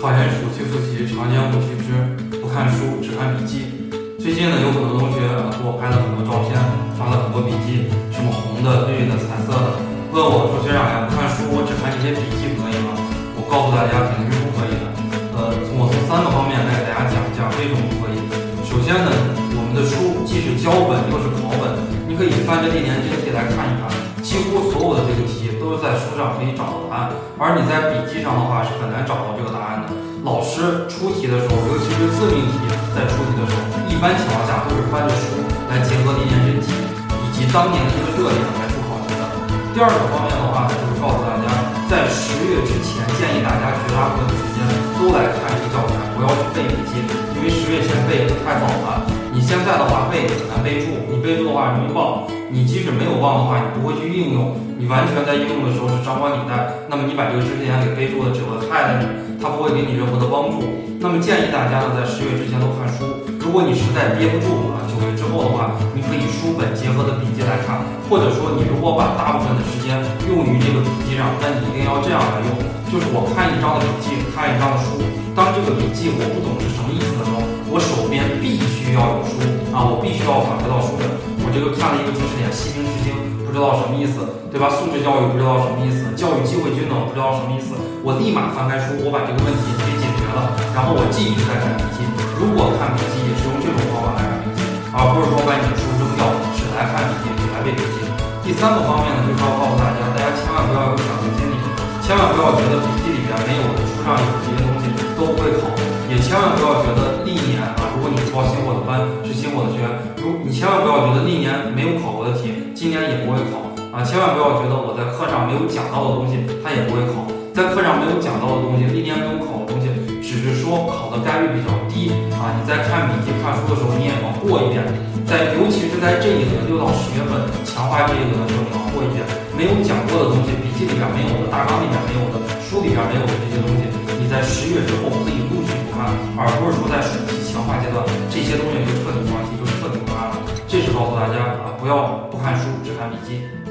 考研暑期复习常见误区之不看书只看笔记。最近呢，有很多同学啊给我拍了很多照片，发了很多笔记，什么红的、绿的、彩色的，问我说学长呀，不看书我只看这些笔记可以吗？我告诉大家肯定是不可以的。呃，我从三个方面来给大家讲一讲为什么不可以。首先呢，我们的书既是教本又是考本，你可以翻着历年经题来看一看，几乎所有的这个题都是在书上可以找到答案，而你在笔记上的话是很难找到这个答案的。老师出题的时候，尤其是自命题，在出题的时候，一般情况下都是翻着书来结合历年真题以及当年的一个热点来出考题的。第二个方面的话呢，就是告诉大家，在十月之前，建议大家绝大部分的时间都来看这个教材，不要去背笔记，因为十月前背太早了。你现在的话背很难背你即使没有忘的话，你不会去应用，你完全在应用的时候是张冠李戴，那么你把这个知识点给背住了，只会害了你。它不会给你任何的帮助。那么建议大家呢，在十月之前都看书。如果你实在憋不住啊，九月之后的话，你可以书本结合的笔记来看，或者说你如果把大部分的时间用于这个笔记上，那你一定要这样来用，就是我看一张的笔记，看一张的书。当这个笔记我不懂是什么意思的时候，我手边必须要有书啊，我必须要返回到书本。这个看了一个知识点，细明之精。不知道什么意思，对吧？素质教育不知道什么意思，教育机会均等不知道什么意思，我立马翻开书，我把这个问题给解决了，然后我继续再看笔记。如果看笔记也是用这种方法来看笔记，而不是说把你的书扔掉，只来看笔记，只来背笔记。第三个方面呢，就是要告诉大家，大家千万不要有侥幸心理，千万不要觉得笔记里边没有的书上有这些东西都不会考，也千万不要觉得历年，你报新火的班，是新火的学员，如你千万不要觉得历年没有考过的题。今年也不会考啊！千万不要觉得我在课上没有讲到的东西，它也不会考。在课上没有讲到的东西，历年没有考的东西，只是说考的概率比较低啊！你在看笔记、看书的时候，你也要过一遍。在尤其是在这一轮六到十月份强化这一轮的时候，你要过一遍。没有讲过的东西，笔记里边没有的，大纲里边没有的，书里边没有的这些东西，你在十月之后可以陆续补看，而不是说在暑期强化阶段这些东西就彻底放弃，就彻底不看了。这是告诉大家啊，不要不看书，只看笔记。